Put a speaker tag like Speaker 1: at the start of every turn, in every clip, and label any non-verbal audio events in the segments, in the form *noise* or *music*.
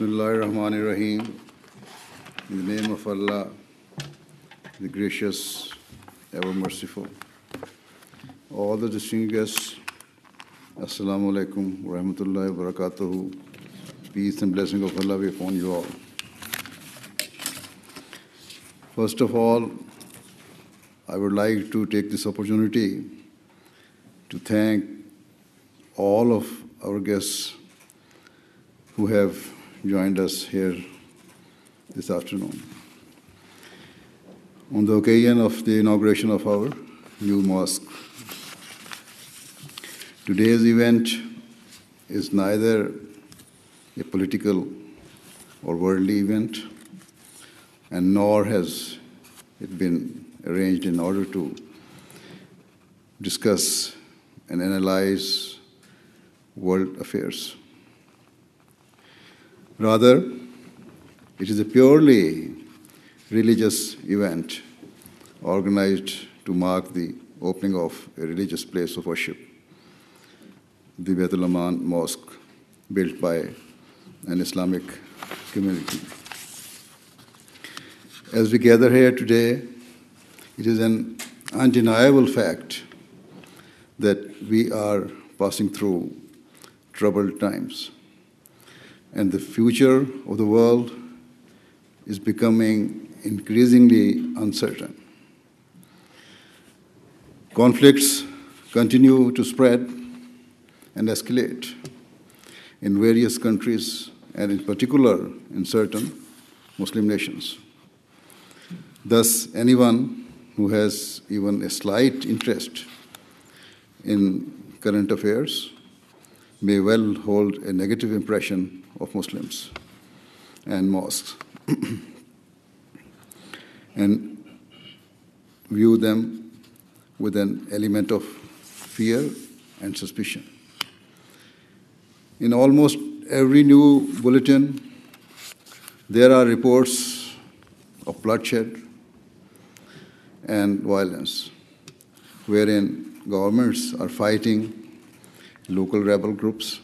Speaker 1: Ar-Rahim. In the name of Allah, the gracious, ever merciful. All the distinguished guests, Assalamu alaikum rahmatullahi wa barakatuhu. Peace and blessing of Allah be upon you all. First of all, I would like to take this opportunity to thank all of our guests who have joined us here this afternoon. On the occasion of the inauguration of our new mosque, today's event is neither a political or worldly event, and nor has it been arranged in order to discuss and analyze world affairs. Rather, it is a purely religious event organized to mark the opening of a religious place of worship, the Baitul Mosque, built by an Islamic community. As we gather here today, it is an undeniable fact that we are passing through troubled times and the future of the world is becoming increasingly uncertain. Conflicts continue to spread and escalate in various countries and, in particular, in certain Muslim nations. Thus, anyone who has even a slight interest in current affairs may well hold a negative impression of Muslims and mosques *clears throat* and view them with an element of fear and suspicion. In almost every new bulletin, there are reports of bloodshed and violence, wherein governments are fighting local rebel groups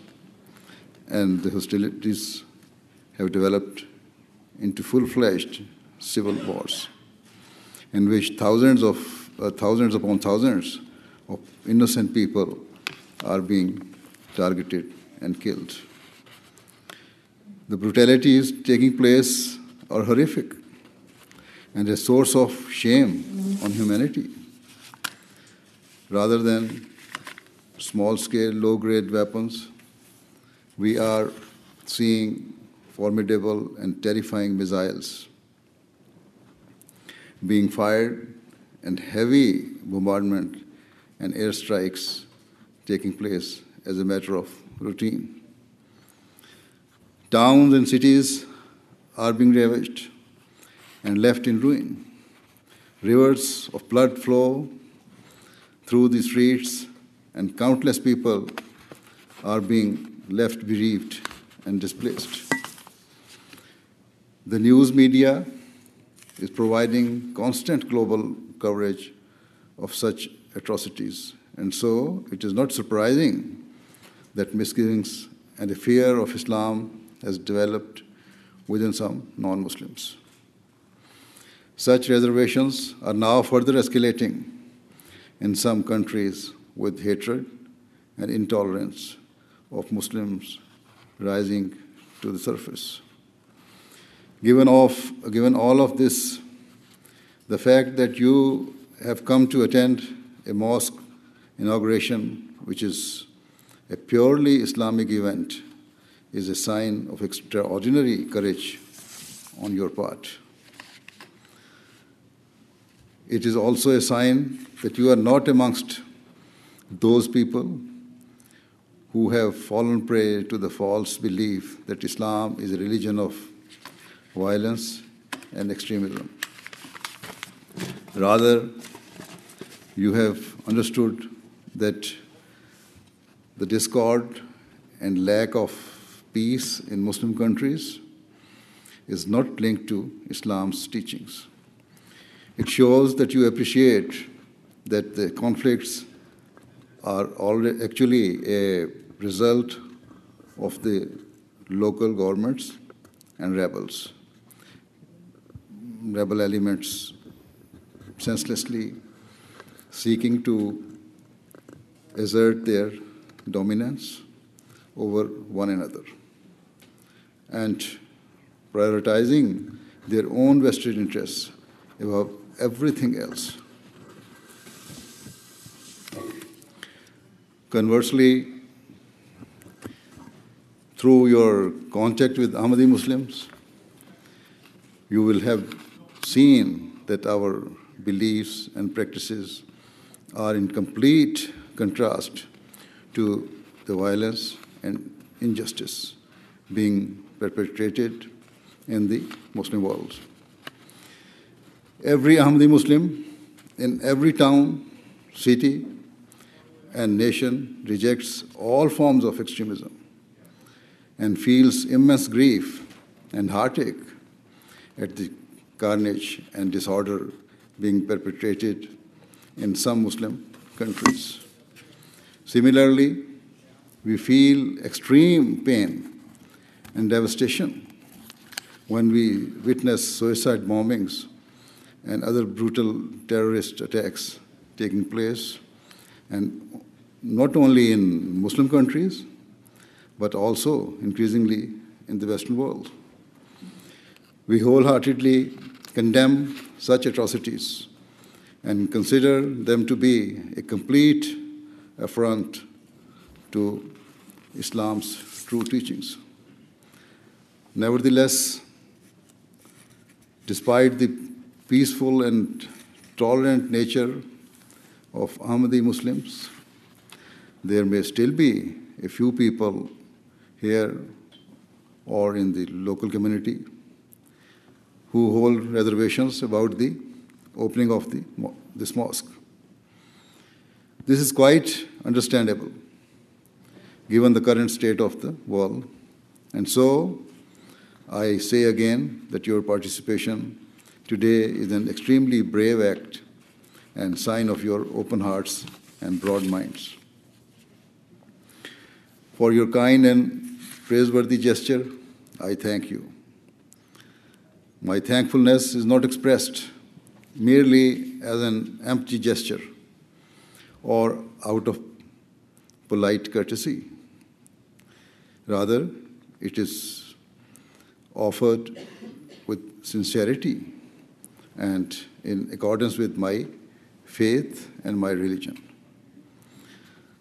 Speaker 1: and the hostilities have developed into full-fledged civil wars in which thousands of uh, thousands upon thousands of innocent people are being targeted and killed. The brutalities taking place are horrific and a source of shame on humanity. Rather than small scale, low grade weapons, we are seeing formidable and terrifying missiles being fired and heavy bombardment and airstrikes taking place as a matter of routine. Towns and cities are being ravaged and left in ruin. Rivers of blood flow through the streets, and countless people are being left bereaved and displaced. The news media is providing constant global coverage of such atrocities, and so it is not surprising that misgivings and a fear of Islam has developed within some non Muslims. Such reservations are now further escalating in some countries with hatred and intolerance of Muslims rising to the surface. Given, off, given all of this, the fact that you have come to attend a mosque inauguration, which is a purely Islamic event, is a sign of extraordinary courage on your part. It is also a sign that you are not amongst those people who have fallen prey to the false belief that Islam is a religion of violence and extremism. Rather, you have understood that the discord and lack of peace in Muslim countries is not linked to Islam's teachings. It shows that you appreciate that the conflicts are already actually a result of the local governments and rebels. Rebel elements senselessly seeking to assert their dominance over one another and prioritizing their own vested interests above everything else. Conversely, through your contact with Ahmadi Muslims, you will have seen that our beliefs and practices are in complete contrast to the violence and injustice being perpetrated in the Muslim world. Every Ahmadi Muslim in every town, city, and nation rejects all forms of extremism and feels immense grief and heartache at the carnage and disorder being perpetrated in some Muslim countries. Similarly, we feel extreme pain and devastation when we witness suicide bombings and other brutal terrorist attacks taking place, and not only in Muslim countries, but also increasingly in the Western world. We wholeheartedly condemn such atrocities and consider them to be a complete affront to Islam's true teachings. Nevertheless, despite the peaceful and tolerant nature of Ahmadi Muslims, there may still be a few people here or in the local community who hold reservations about the opening of the, this mosque. This is quite understandable given the current state of the world. And so I say again that your participation today is an extremely brave act and sign of your open hearts and broad minds. For your kind and praiseworthy gesture, I thank you. My thankfulness is not expressed merely as an empty gesture or out of polite courtesy. Rather, it is offered with sincerity and in accordance with my faith and my religion.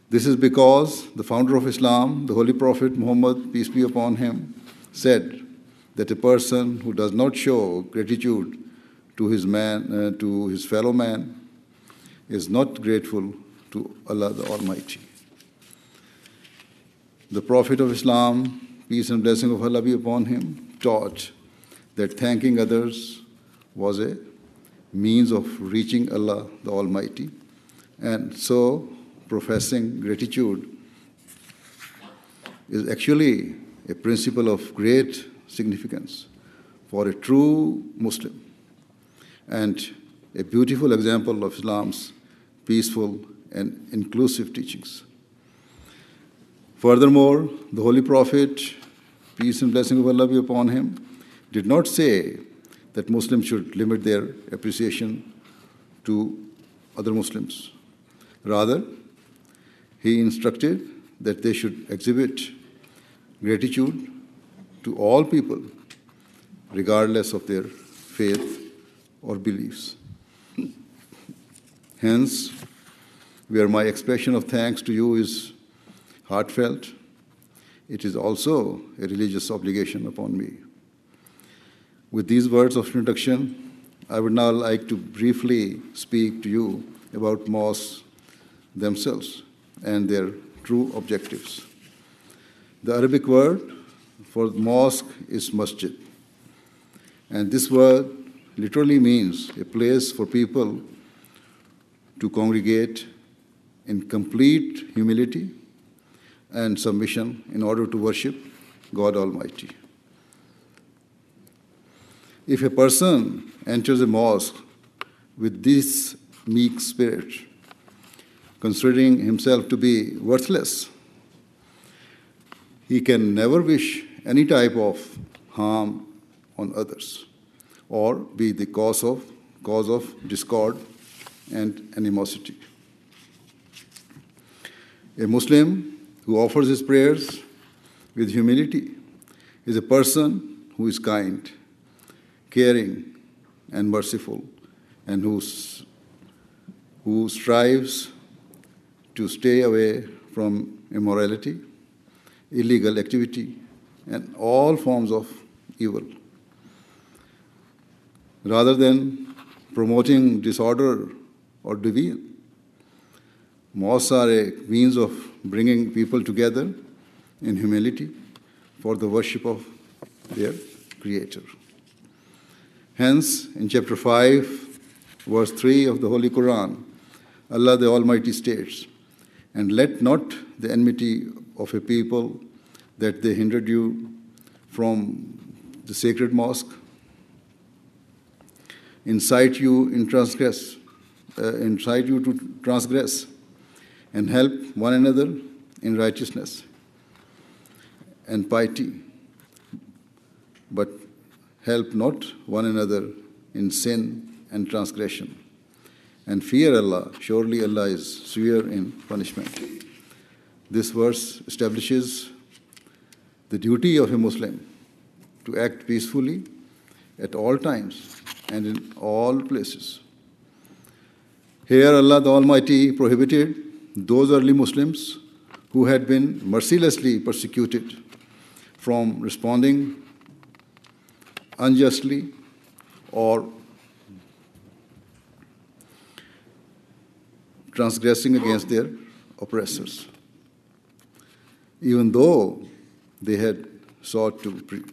Speaker 1: This is because the founder of Islam, the Holy Prophet Muhammad, peace be upon him, said that a person who does not show gratitude to his man, uh, to his fellow man, is not grateful to Allah the Almighty. The Prophet of Islam, peace and blessing of Allah be upon him, taught that thanking others was a means of reaching Allah the Almighty, and so professing gratitude is actually a principle of great significance for a true Muslim and a beautiful example of Islam's peaceful and inclusive teachings. Furthermore, the Holy Prophet, peace and blessing of Allah be upon him, did not say that Muslims should limit their appreciation to other Muslims. Rather, he instructed that they should exhibit gratitude to all people, regardless of their faith or beliefs. Hence, where my expression of thanks to you is heartfelt, it is also a religious obligation upon me. With these words of introduction, I would now like to briefly speak to you about mosques themselves and their true objectives. The Arabic word for mosque is masjid. And this word literally means a place for people to congregate in complete humility and submission in order to worship God Almighty. If a person enters a mosque with this meek spirit, considering himself to be worthless, he can never wish any type of harm on others or be the cause of, cause of discord and animosity. A Muslim who offers his prayers with humility is a person who is kind, caring, and merciful, and who's, who strives to stay away from immorality, illegal activity, and all forms of evil. Rather than promoting disorder or division, mosques are a means of bringing people together in humility for the worship of their Creator. Hence, in chapter 5, verse 3 of the Holy Quran, Allah the Almighty states, And let not the enmity of a people that they hindered you from the sacred mosque incite you in transgress, uh, incite you to transgress, and help one another in righteousness and piety, but help not one another in sin and transgression. And fear Allah, surely Allah is severe in punishment. This verse establishes the duty of a Muslim to act peacefully at all times and in all places. Here, Allah the Almighty prohibited those early Muslims who had been mercilessly persecuted from responding unjustly or transgressing against their oppressors. Even though they had sought to pre-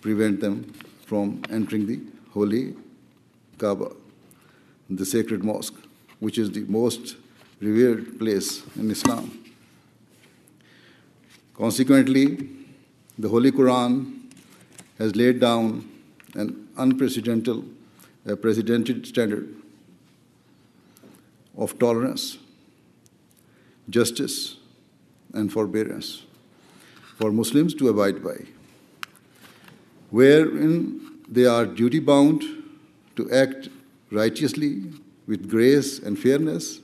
Speaker 1: prevent them from entering the holy Kaaba, the sacred mosque, which is the most revered place in Islam. Consequently, the Holy Quran has laid down an unprecedented uh, standard of tolerance, justice, and forbearance for Muslims to abide by, wherein they are duty bound to act righteously with grace and fairness,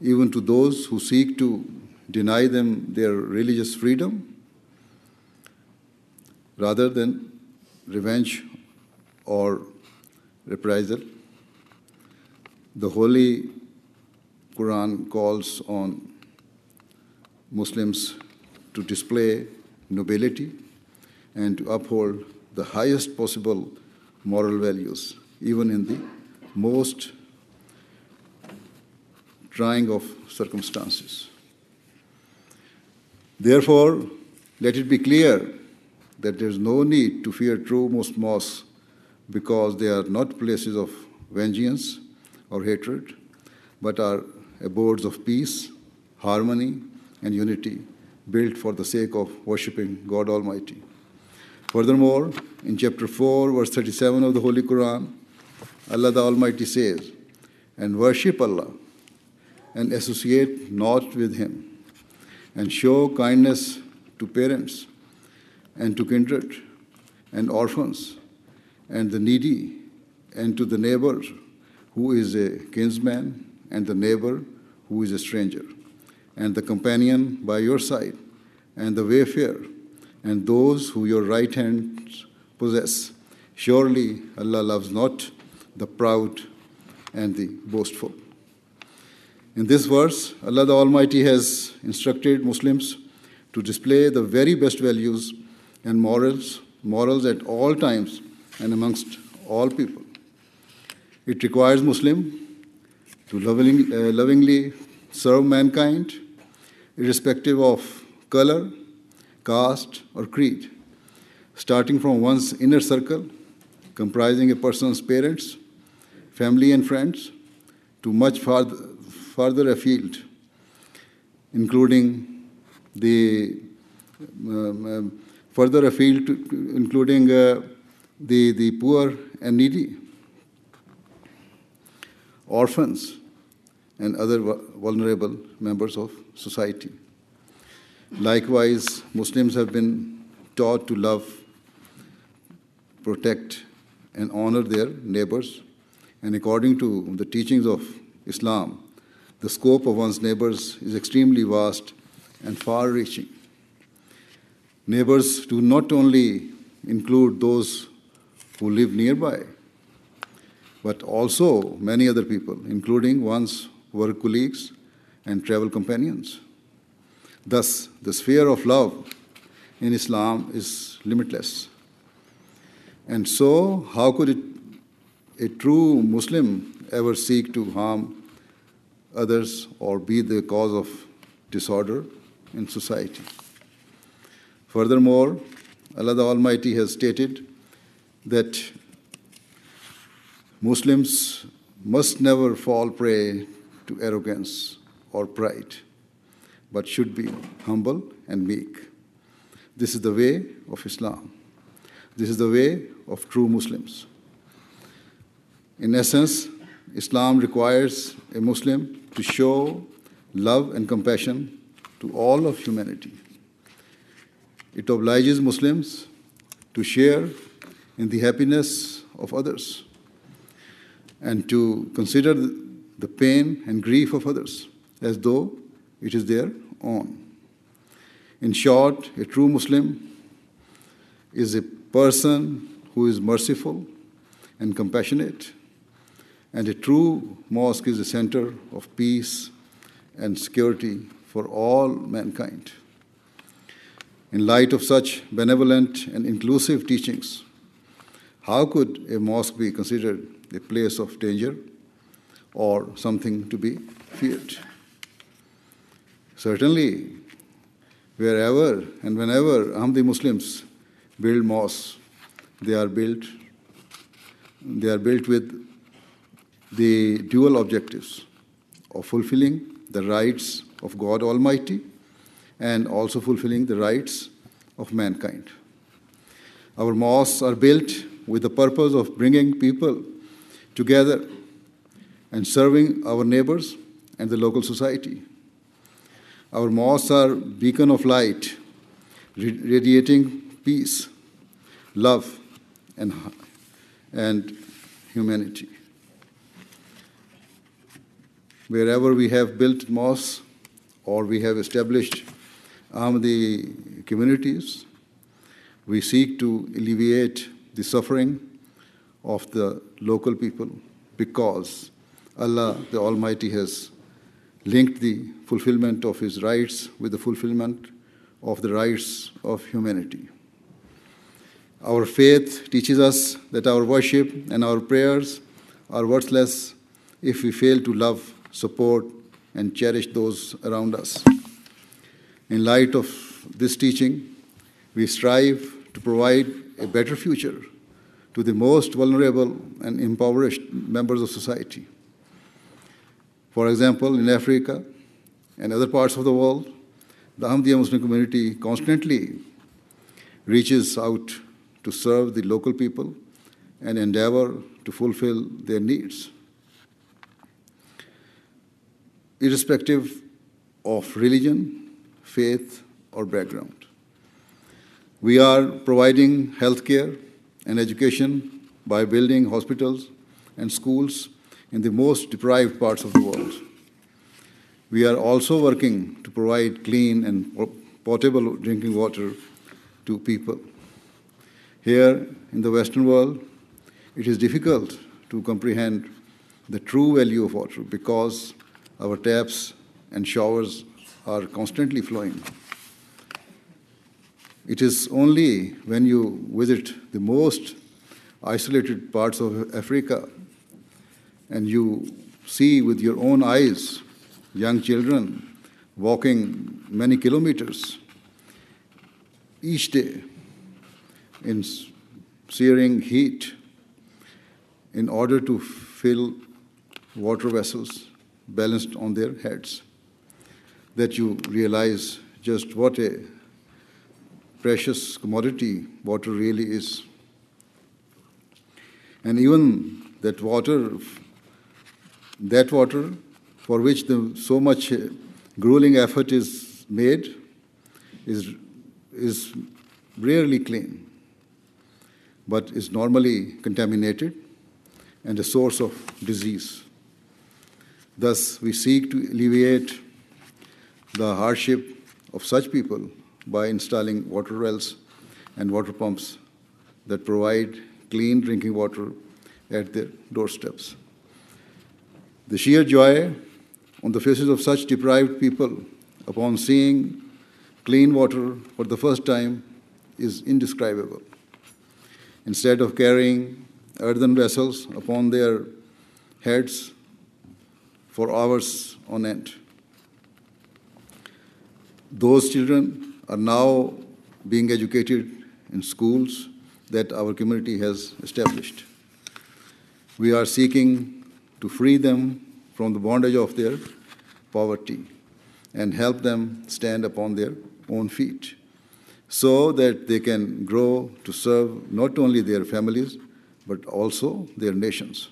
Speaker 1: even to those who seek to deny them their religious freedom, rather than revenge or reprisal. The Holy Quran calls on Muslims to display nobility and to uphold the highest possible moral values even in the most trying of circumstances. Therefore, let it be clear that there is no need to fear true most mosques because they are not places of vengeance or hatred, but are abodes of peace, harmony, and unity built for the sake of worshipping God Almighty. Furthermore, in chapter 4, verse 37 of the Holy Quran, Allah the Almighty says, and worship Allah and associate not with Him, and show kindness to parents and to kindred and orphans and the needy and to the neighbor who is a kinsman and the neighbor who is a stranger and the companion by your side and the wayfarer and those who your right hand possess. Surely Allah loves not the proud, and the boastful. In this verse, Allah the Almighty has instructed Muslims to display the very best values and morals, morals at all times and amongst all people. It requires Muslim to loving, uh, lovingly serve mankind, irrespective of color, caste, or creed, starting from one's inner circle, comprising a person's parents, family and friends to much farther, farther afield, including the um, um, further afield, to, including uh, the, the poor and needy, orphans, and other vulnerable members of society. Likewise, Muslims have been taught to love protect, and honor their neighbors. And according to the teachings of Islam, the scope of one's neighbors is extremely vast and far reaching. Neighbors do not only include those who live nearby, but also many other people, including one's work colleagues and travel companions. Thus, the sphere of love in Islam is limitless. And so, how could it, a true Muslim ever seek to harm others or be the cause of disorder in society? Furthermore, Allah the Almighty has stated that Muslims must never fall prey to arrogance or pride, but should be humble and meek. This is the way of Islam. This is the way of true Muslims. In essence, Islam requires a Muslim to show love and compassion to all of humanity. It obliges Muslims to share in the happiness of others and to consider the pain and grief of others as though it is their own. In short, a true Muslim is a person who is merciful and compassionate, and a true mosque is a center of peace and security for all mankind. In light of such benevolent and inclusive teachings, how could a mosque be considered a place of danger or something to be feared? Certainly, wherever and whenever Ahmadi Muslims build mosques, they are built they are built with the dual objectives of fulfilling the rights of God Almighty and also fulfilling the rights of mankind. Our mosques are built with the purpose of bringing people together and serving our neighbors and the local society. Our mosques are beacon of light, radiating peace, love, and, and humanity. Wherever we have built mosques or we have established Ahmadi communities, we seek to alleviate the suffering of the local people because Allah the Almighty has linked the fulfillment of His rights with the fulfillment of the rights of humanity. Our faith teaches us that our worship and our prayers are worthless if we fail to love, support, and cherish those around us. In light of this teaching, we strive to provide a better future to the most vulnerable and impoverished members of society. For example, in Africa and other parts of the world, the Ahmadiyya Muslim community constantly reaches out to serve the local people and endeavor to fulfill their needs. Irrespective of religion, faith, or background. We are providing healthcare and education by building hospitals and schools in the most deprived parts of the world. We are also working to provide clean and potable drinking water to people. Here in the Western world, it is difficult to comprehend the true value of water because our taps and showers are constantly flowing. It is only when you visit the most isolated parts of Africa and you see with your own eyes young children walking many kilometers each day in searing heat in order to fill water vessels balanced on their heads, that you realize just what a precious commodity water really is. And even that water, that water for which the, so much grueling effort is made, is, is rarely clean. but is normally contaminated and a source of disease. Thus, we seek to alleviate the hardship of such people by installing water wells and water pumps that provide clean drinking water at their doorsteps. The sheer joy on the faces of such deprived people upon seeing clean water for the first time is indescribable. Instead of carrying earthen vessels upon their heads for hours on end, those children are now being educated in schools that our community has established. We are seeking to free them from the bondage of their poverty and help them stand upon their own feet so that they can grow to serve not only their families but also their nations.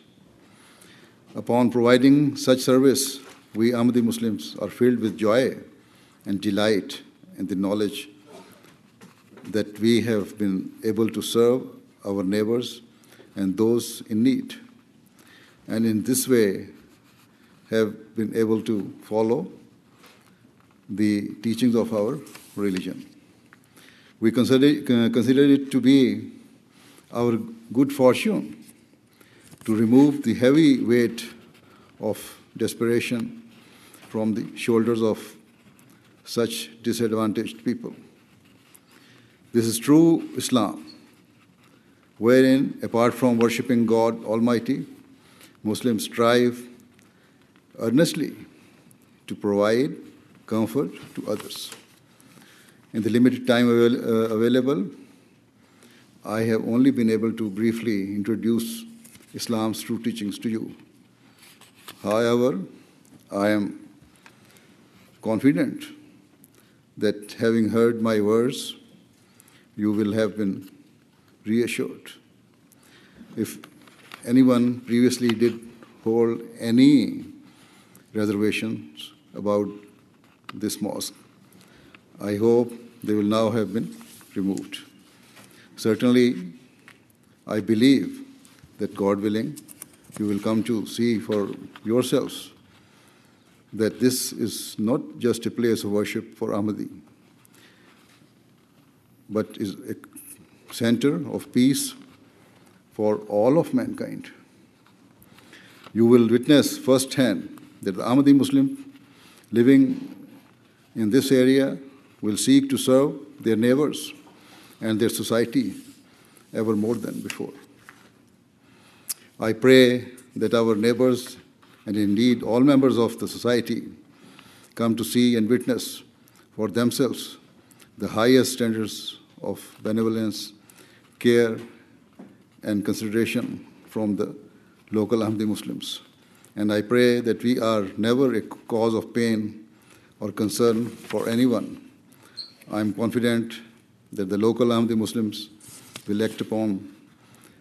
Speaker 1: Upon providing such service, we Ahmadi Muslims are filled with joy and delight in the knowledge that we have been able to serve our neighbors and those in need. And in this way, have been able to follow the teachings of our religion. We consider, consider it to be our good fortune to remove the heavy weight of desperation from the shoulders of such disadvantaged people. This is true Islam, wherein, apart from worshipping God Almighty, Muslims strive earnestly to provide comfort to others. In the limited time avail- uh, available, I have only been able to briefly introduce Islam's true teachings to you. However, I am confident that having heard my words, you will have been reassured. If anyone previously did hold any reservations about this mosque, I hope they will now have been removed. Certainly, I believe that God willing, you will come to see for yourselves that this is not just a place of worship for Ahmadi, but is a center of peace for all of mankind. You will witness firsthand that the Ahmadi Muslim living in this area will seek to serve their neighbors and their society ever more than before. I pray that our neighbors and indeed all members of the society come to see and witness for themselves the highest standards of benevolence, care, and consideration from the local Ahmadi Muslims. And I pray that we are never a cause of pain or concern for anyone. I am confident that the local Ahmadi Muslims will act upon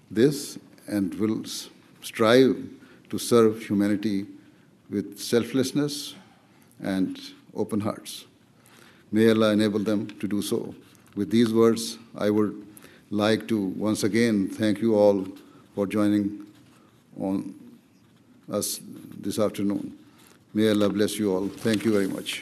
Speaker 1: this and will strive to serve humanity with selflessness and open hearts. May Allah enable them to do so. With these words, I would like to once again thank you all for joining on us this afternoon. May Allah bless you all. Thank you very much.